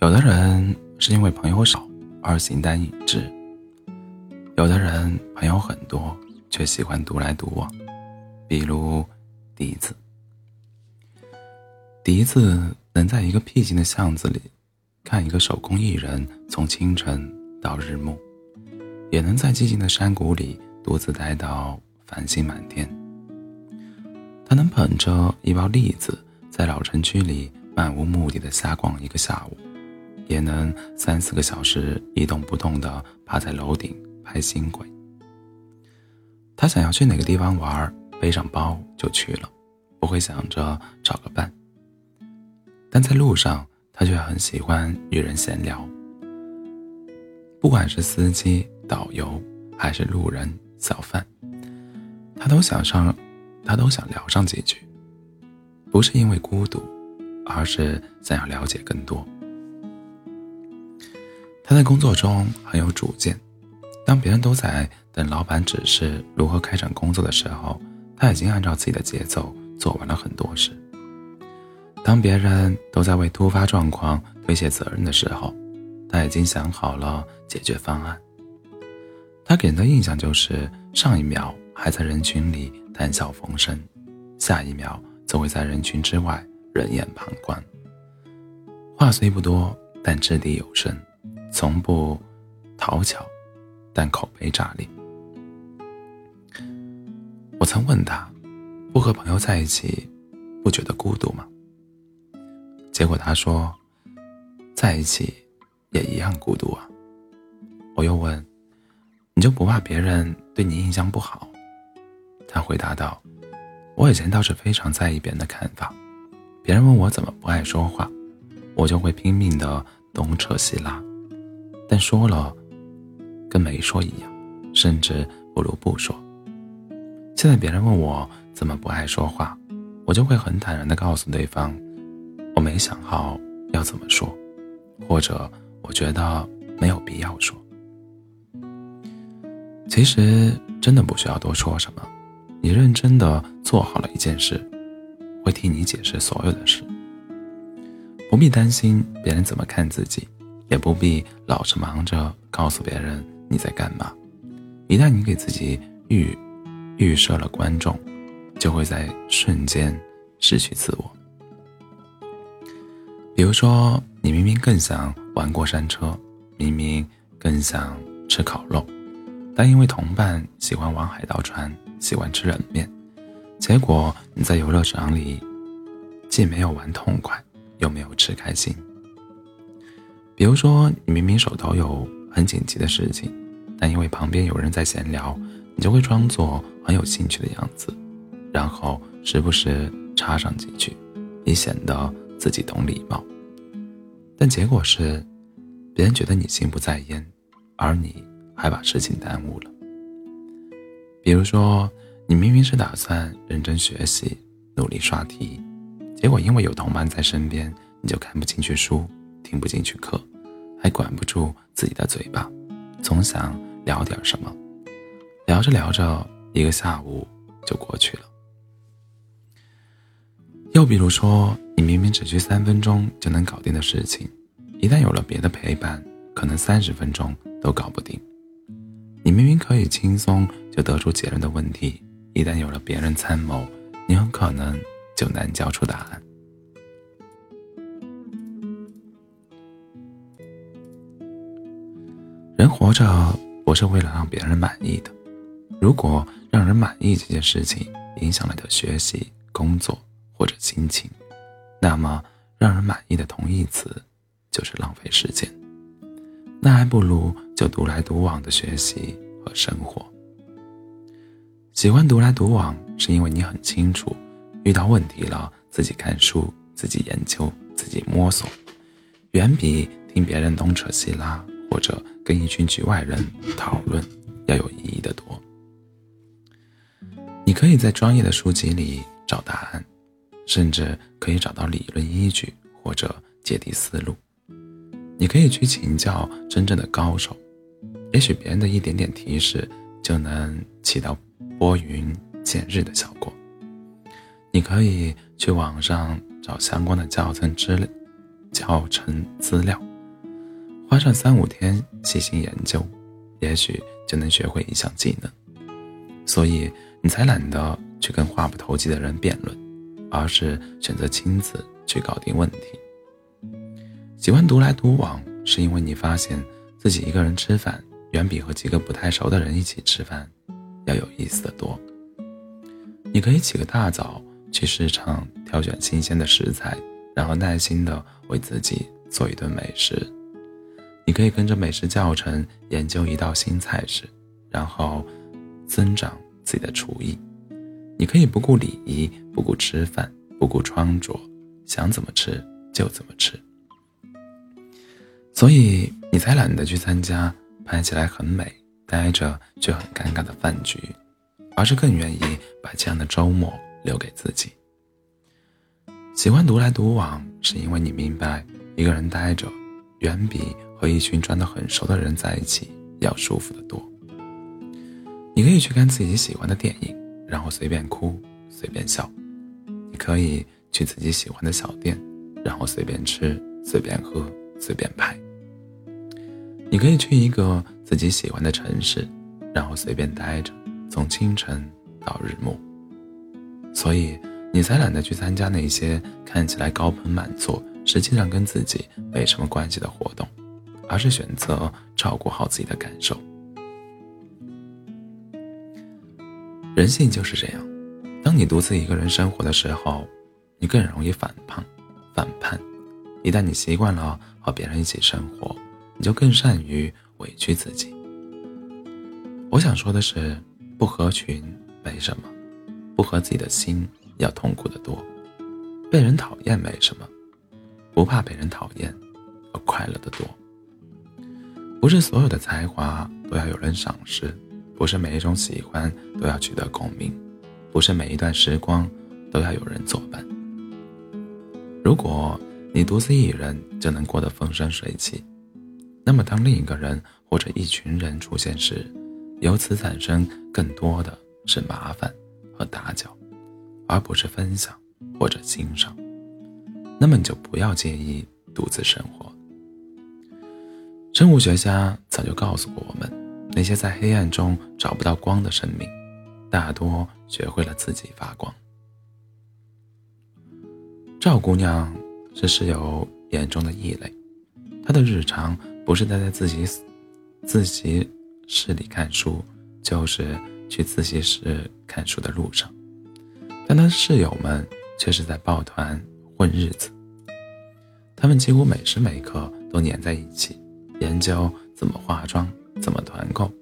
有的人是因为朋友少而形单影只，有的人朋友很多却喜欢独来独往，比如笛子。笛子能在一个僻静的巷子里看一个手工艺人从清晨到日暮，也能在寂静的山谷里独自待到繁星满天。他能捧着一包栗子，在老城区里漫无目的的瞎逛一个下午，也能三四个小时一动不动的趴在楼顶拍星轨。他想要去哪个地方玩，背上包就去了，不会想着找个伴。但在路上，他却很喜欢与人闲聊，不管是司机、导游，还是路人、小贩，他都想上。他都想聊上几句，不是因为孤独，而是想要了解更多。他在工作中很有主见，当别人都在等老板指示如何开展工作的时候，他已经按照自己的节奏做完了很多事。当别人都在为突发状况推卸责任的时候，他已经想好了解决方案。他给人的印象就是上一秒还在人群里。谈笑风生，下一秒则会在人群之外冷眼旁观。话虽不多，但掷地有声，从不讨巧，但口碑炸裂。我曾问他，不和朋友在一起，不觉得孤独吗？结果他说，在一起也一样孤独啊。我又问，你就不怕别人对你印象不好？他回答道：“我以前倒是非常在意别人的看法，别人问我怎么不爱说话，我就会拼命的东扯西拉，但说了跟没说一样，甚至不如不说。现在别人问我怎么不爱说话，我就会很坦然的告诉对方，我没想好要怎么说，或者我觉得没有必要说。其实真的不需要多说什么。”你认真的做好了一件事，会替你解释所有的事，不必担心别人怎么看自己，也不必老是忙着告诉别人你在干嘛。一旦你给自己预预设了观众，就会在瞬间失去自我。比如说，你明明更想玩过山车，明明更想吃烤肉，但因为同伴喜欢玩海盗船。喜欢吃冷面，结果你在游乐场里既没有玩痛快，又没有吃开心。比如说，你明明手头有很紧急的事情，但因为旁边有人在闲聊，你就会装作很有兴趣的样子，然后时不时插上几句，以显得自己懂礼貌。但结果是，别人觉得你心不在焉，而你还把事情耽误了。比如说，你明明是打算认真学习、努力刷题，结果因为有同伴在身边，你就看不进去书、听不进去课，还管不住自己的嘴巴，总想聊点什么。聊着聊着，一个下午就过去了。又比如说，你明明只需三分钟就能搞定的事情，一旦有了别的陪伴，可能三十分钟都搞不定。你明明可以轻松就得出结论的问题，一旦有了别人参谋，你很可能就难交出答案。人活着不是为了让别人满意的，如果让人满意这件事情影响了你的学习、工作或者心情，那么让人满意的同义词就是浪费时间。那还不如就独来独往的学习和生活。喜欢独来独往，是因为你很清楚，遇到问题了自己看书、自己研究、自己摸索，远比听别人东扯西拉或者跟一群局外人讨论要有意义的多。你可以在专业的书籍里找答案，甚至可以找到理论依据或者解题思路。你可以去请教真正的高手，也许别人的一点点提示就能起到拨云见日的效果。你可以去网上找相关的教程资教程资料，花上三五天细心研究，也许就能学会一项技能。所以你才懒得去跟话不投机的人辩论，而是选择亲自去搞定问题。喜欢独来独往，是因为你发现自己一个人吃饭，远比和几个不太熟的人一起吃饭要有意思的多。你可以起个大早去市场挑选新鲜的食材，然后耐心的为自己做一顿美食。你可以跟着美食教程研究一道新菜式，然后增长自己的厨艺。你可以不顾礼仪，不顾吃饭，不顾穿着，想怎么吃就怎么吃。所以你才懒得去参加拍起来很美，待着却很尴尬的饭局，而是更愿意把这样的周末留给自己。喜欢独来独往，是因为你明白，一个人待着，远比和一群装得很熟的人在一起要舒服得多。你可以去看自己喜欢的电影，然后随便哭，随便笑；你可以去自己喜欢的小店，然后随便吃，随便喝，随便拍。你可以去一个自己喜欢的城市，然后随便待着，从清晨到日暮。所以你才懒得去参加那些看起来高朋满座，实际上跟自己没什么关系的活动，而是选择照顾好自己的感受。人性就是这样，当你独自一个人生活的时候，你更容易反叛。反叛，一旦你习惯了和别人一起生活。你就更善于委屈自己。我想说的是，不合群没什么，不合自己的心要痛苦的多。被人讨厌没什么，不怕被人讨厌要快乐的多。不是所有的才华都要有人赏识，不是每一种喜欢都要取得共鸣，不是每一段时光都要有人作伴。如果你独自一人就能过得风生水起。那么，当另一个人或者一群人出现时，由此产生更多的是麻烦和打搅，而不是分享或者欣赏。那么，你就不要介意独自生活。生物学家早就告诉过我们，那些在黑暗中找不到光的生命，大多学会了自己发光。赵姑娘是室友眼中的异类，她的日常。不是待在自习自习室里看书，就是去自习室看书的路上。但他室友们却是在抱团混日子。他们几乎每时每刻都黏在一起，研究怎么化妆、怎么团购，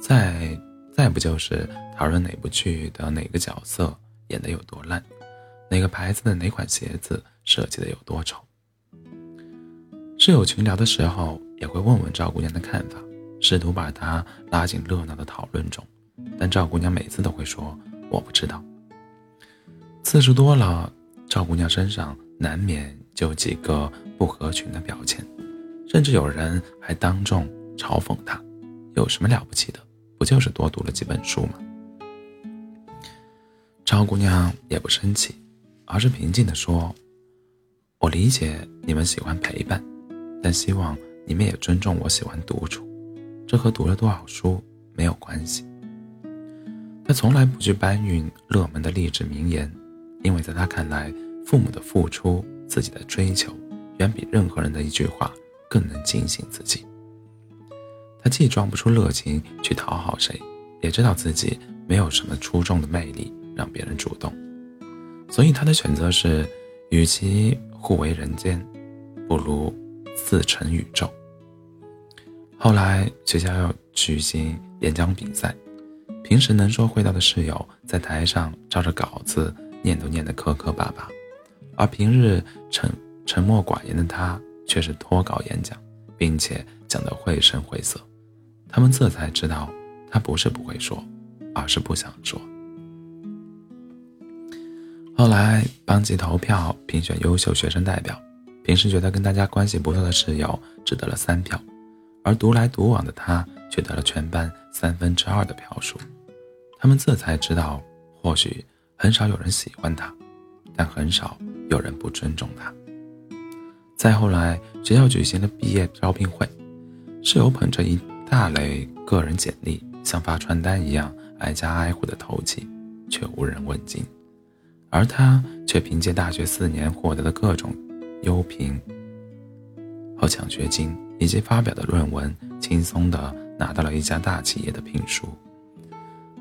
再再不就是讨论哪部剧的哪个角色演得有多烂，哪个牌子的哪款鞋子设计的有多丑。室友群聊的时候。也会问问赵姑娘的看法，试图把她拉进热闹的讨论中，但赵姑娘每次都会说我不知道。次数多了，赵姑娘身上难免就有几个不合群的标签，甚至有人还当众嘲讽她：“有什么了不起的？不就是多读了几本书吗？”赵姑娘也不生气，而是平静地说：“我理解你们喜欢陪伴，但希望。”你们也尊重我喜欢独处，这和读了多少书没有关系。他从来不去搬运热门的励志名言，因为在他看来，父母的付出、自己的追求，远比任何人的一句话更能警醒自己。他既装不出热情去讨好谁，也知道自己没有什么出众的魅力让别人主动，所以他的选择是：与其互为人间，不如自成宇宙。后来学校要举行演讲比赛，平时能说会道的室友在台上照着稿子念都念得磕磕巴巴，而平日沉沉默寡言的他却是脱稿演讲，并且讲得绘声绘色。他们这才知道，他不是不会说，而是不想说。后来班级投票评选优秀学生代表，平时觉得跟大家关系不错的室友只得了三票。而独来独往的他却得了全班三分之二的票数，他们这才知道，或许很少有人喜欢他，但很少有人不尊重他。再后来，学校举行了毕业招聘会，室友捧着一大类个人简历，像发传单一样挨家挨户的投寄，却无人问津。而他却凭借大学四年获得的各种优评和奖学金，以及发表的论文，轻松地拿到了一家大企业的聘书。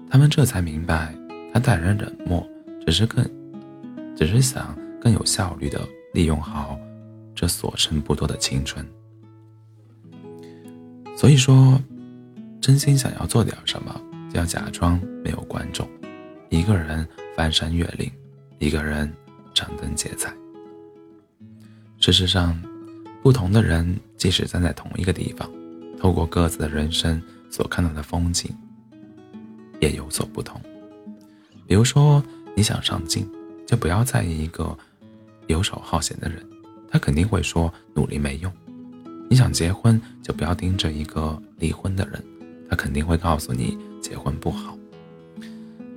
他们这才明白，他待人冷漠，只是更，只是想更有效率地利用好这所剩不多的青春。所以说，真心想要做点什么，就要假装没有观众，一个人翻山越岭。一个人张灯结彩。事实上，不同的人即使站在同一个地方，透过各自的人生所看到的风景也有所不同。比如说，你想上进，就不要在意一个游手好闲的人，他肯定会说努力没用；你想结婚，就不要盯着一个离婚的人，他肯定会告诉你结婚不好；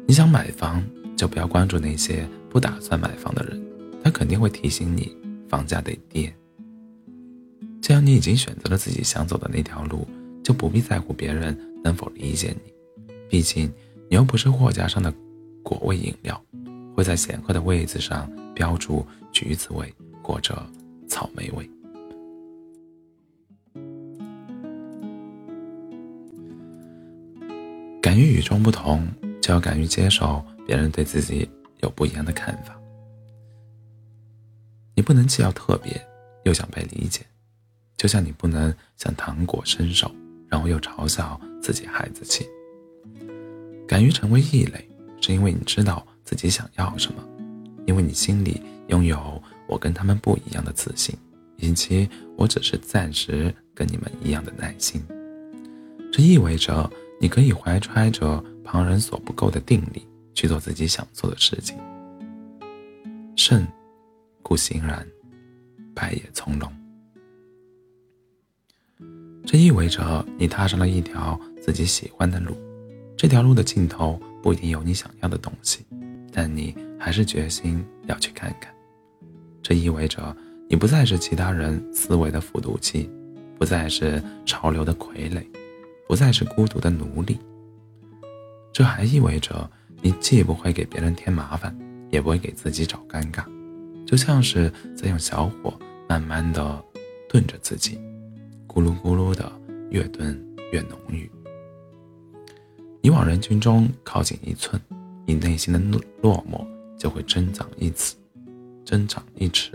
你想买房，就不要关注那些。不打算买房的人，他肯定会提醒你房价得跌。既然你已经选择了自己想走的那条路，就不必在乎别人能否理解你。毕竟你又不是货架上的果味饮料，会在显赫的位子上标注橘子味或者草莓味。敢于与众不同，就要敢于接受别人对自己。有不一样的看法，你不能既要特别又想被理解，就像你不能向糖果伸手，然后又嘲笑自己孩子气。敢于成为异类，是因为你知道自己想要什么，因为你心里拥有我跟他们不一样的自信，以及我只是暂时跟你们一样的耐心。这意味着你可以怀揣着旁人所不够的定力。去做自己想做的事情，胜，故欣然，败也从容。这意味着你踏上了一条自己喜欢的路，这条路的尽头不一定有你想要的东西，但你还是决心要去看看。这意味着你不再是其他人思维的复读机，不再是潮流的傀儡，不再是孤独的奴隶。这还意味着。你既不会给别人添麻烦，也不会给自己找尴尬，就像是在用小火慢慢的炖着自己，咕噜咕噜的越炖越浓郁。你往人群中靠近一寸，你内心的落落寞就会增长一尺，增长一尺。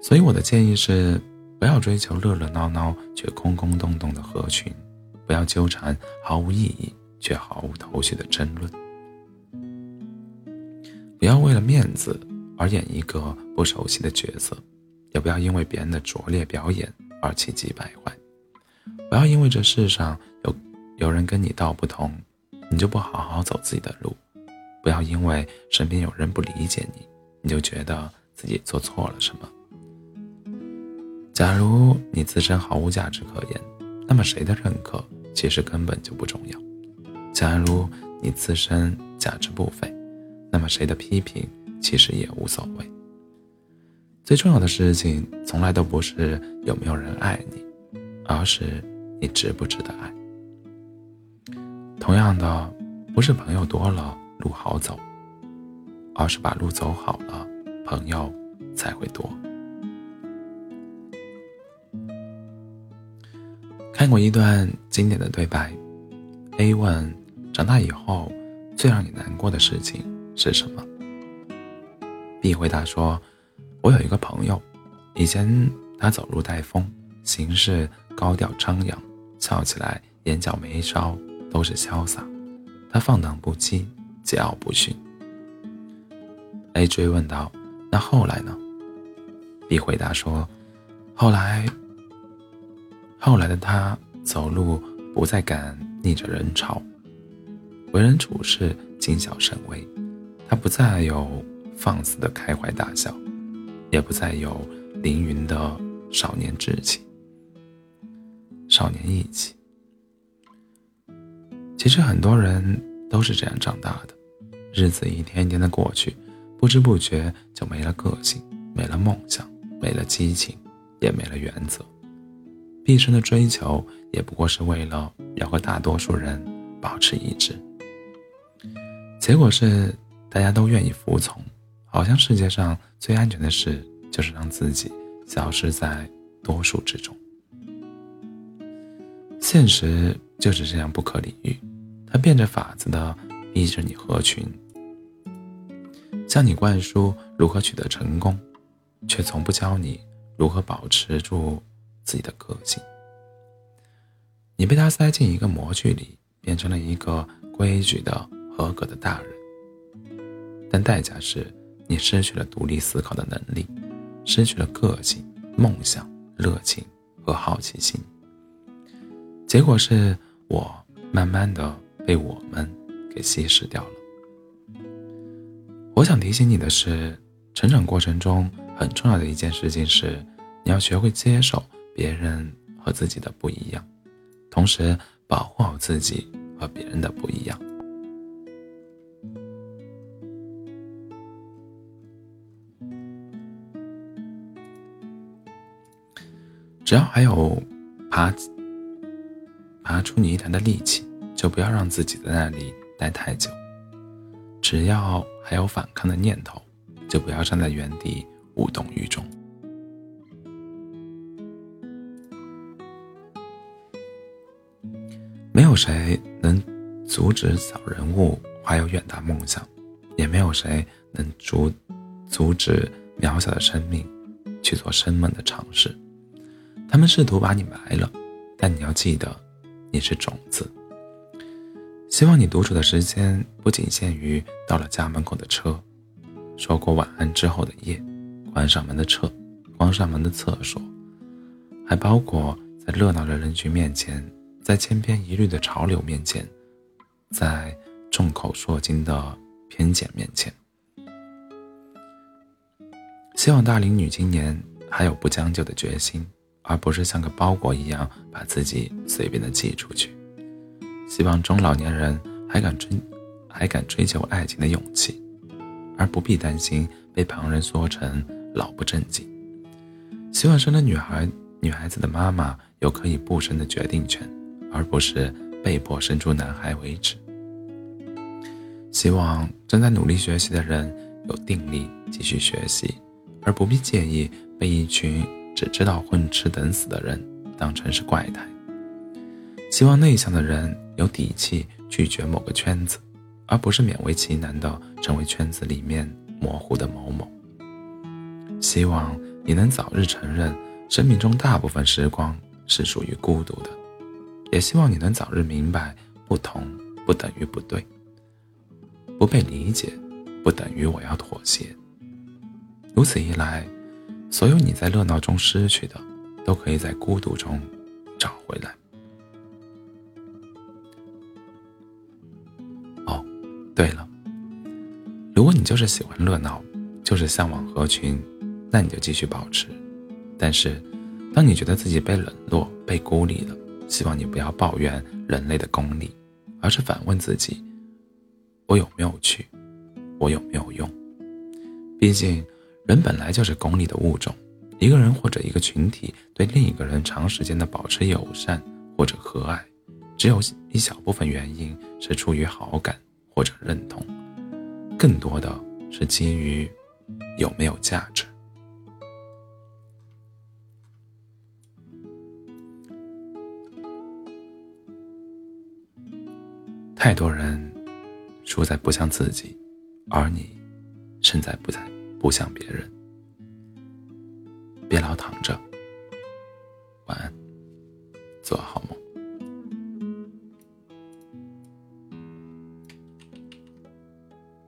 所以我的建议是，不要追求热热闹闹却空空洞洞的合群，不要纠缠毫无意义。却毫无头绪的争论，不要为了面子而演一个不熟悉的角色，也不要因为别人的拙劣表演而气急败坏。不要因为这世上有有人跟你道不同，你就不好好走自己的路。不要因为身边有人不理解你，你就觉得自己做错了什么。假如你自身毫无价值可言，那么谁的认可其实根本就不重要。假如你自身价值不菲，那么谁的批评其实也无所谓。最重要的事情从来都不是有没有人爱你，而是你值不值得爱。同样的，不是朋友多了路好走，而是把路走好了，朋友才会多。看过一段经典的对白，A 问。长大以后，最让你难过的事情是什么？B 回答说：“我有一个朋友，以前他走路带风，行事高调张扬，笑起来眼角眉梢都是潇洒。他放荡不羁，桀骜不驯。”A 追问道：“那后来呢？”B 回答说：“后来，后来的他走路不再敢逆着人潮。”为人处事谨小慎微，他不再有放肆的开怀大笑，也不再有凌云的少年志气、少年义气。其实很多人都是这样长大的，日子一天一天的过去，不知不觉就没了个性，没了梦想，没了激情，也没了原则。毕生的追求也不过是为了要和大多数人保持一致。结果是大家都愿意服从，好像世界上最安全的事就是让自己消失在多数之中。现实就是这样不可理喻，它变着法子的逼着你合群。向你灌输如何取得成功，却从不教你如何保持住自己的个性。你被他塞进一个模具里，变成了一个规矩的、合格的大人。但代价是你失去了独立思考的能力，失去了个性、梦想、热情和好奇心。结果是我慢慢的被我们给稀释掉了。我想提醒你的是，成长过程中很重要的一件事情是，你要学会接受别人和自己的不一样，同时保护好自己和别人的不一样。只要还有爬爬出泥潭的力气，就不要让自己在那里待太久。只要还有反抗的念头，就不要站在原地无动于衷。没有谁能阻止小人物怀有远大梦想，也没有谁能阻阻止渺小的生命去做生猛的尝试。他们试图把你埋了，但你要记得，你是种子。希望你独处的时间不仅限于到了家门口的车，说过晚安之后的夜，关上门的厕，关上门的厕所，还包括在热闹的人群面前，在千篇一律的潮流面前，在众口铄金的偏见面前。希望大龄女青年还有不将就的决心，而不是像个包裹一样把自己随便的寄出去。希望中老年人还敢追，还敢追求爱情的勇气，而不必担心被旁人说成老不正经。希望生了女孩女孩子的妈妈有可以不生的决定权，而不是被迫生出男孩为止。希望正在努力学习的人有定力继续学习，而不必介意被一群只知道混吃等死的人当成是怪胎。希望内向的人有底气拒绝某个圈子，而不是勉为其难的成为圈子里面模糊的某某。希望你能早日承认，生命中大部分时光是属于孤独的，也希望你能早日明白，不同不等于不对，不被理解不等于我要妥协。如此一来，所有你在热闹中失去的，都可以在孤独中找回来。哦对了，如果你就是喜欢热闹，就是向往合群，那你就继续保持。但是，当你觉得自己被冷落、被孤立了，希望你不要抱怨人类的功利，而是反问自己：我有没有趣？我有没有用？毕竟，人本来就是功利的物种。一个人或者一个群体对另一个人长时间的保持友善或者和蔼，只有一小部分原因是出于好感。或者认同，更多的是基于有没有价值。太多人输在不像自己，而你胜在不在不想别人。别老躺着，晚安，做好梦。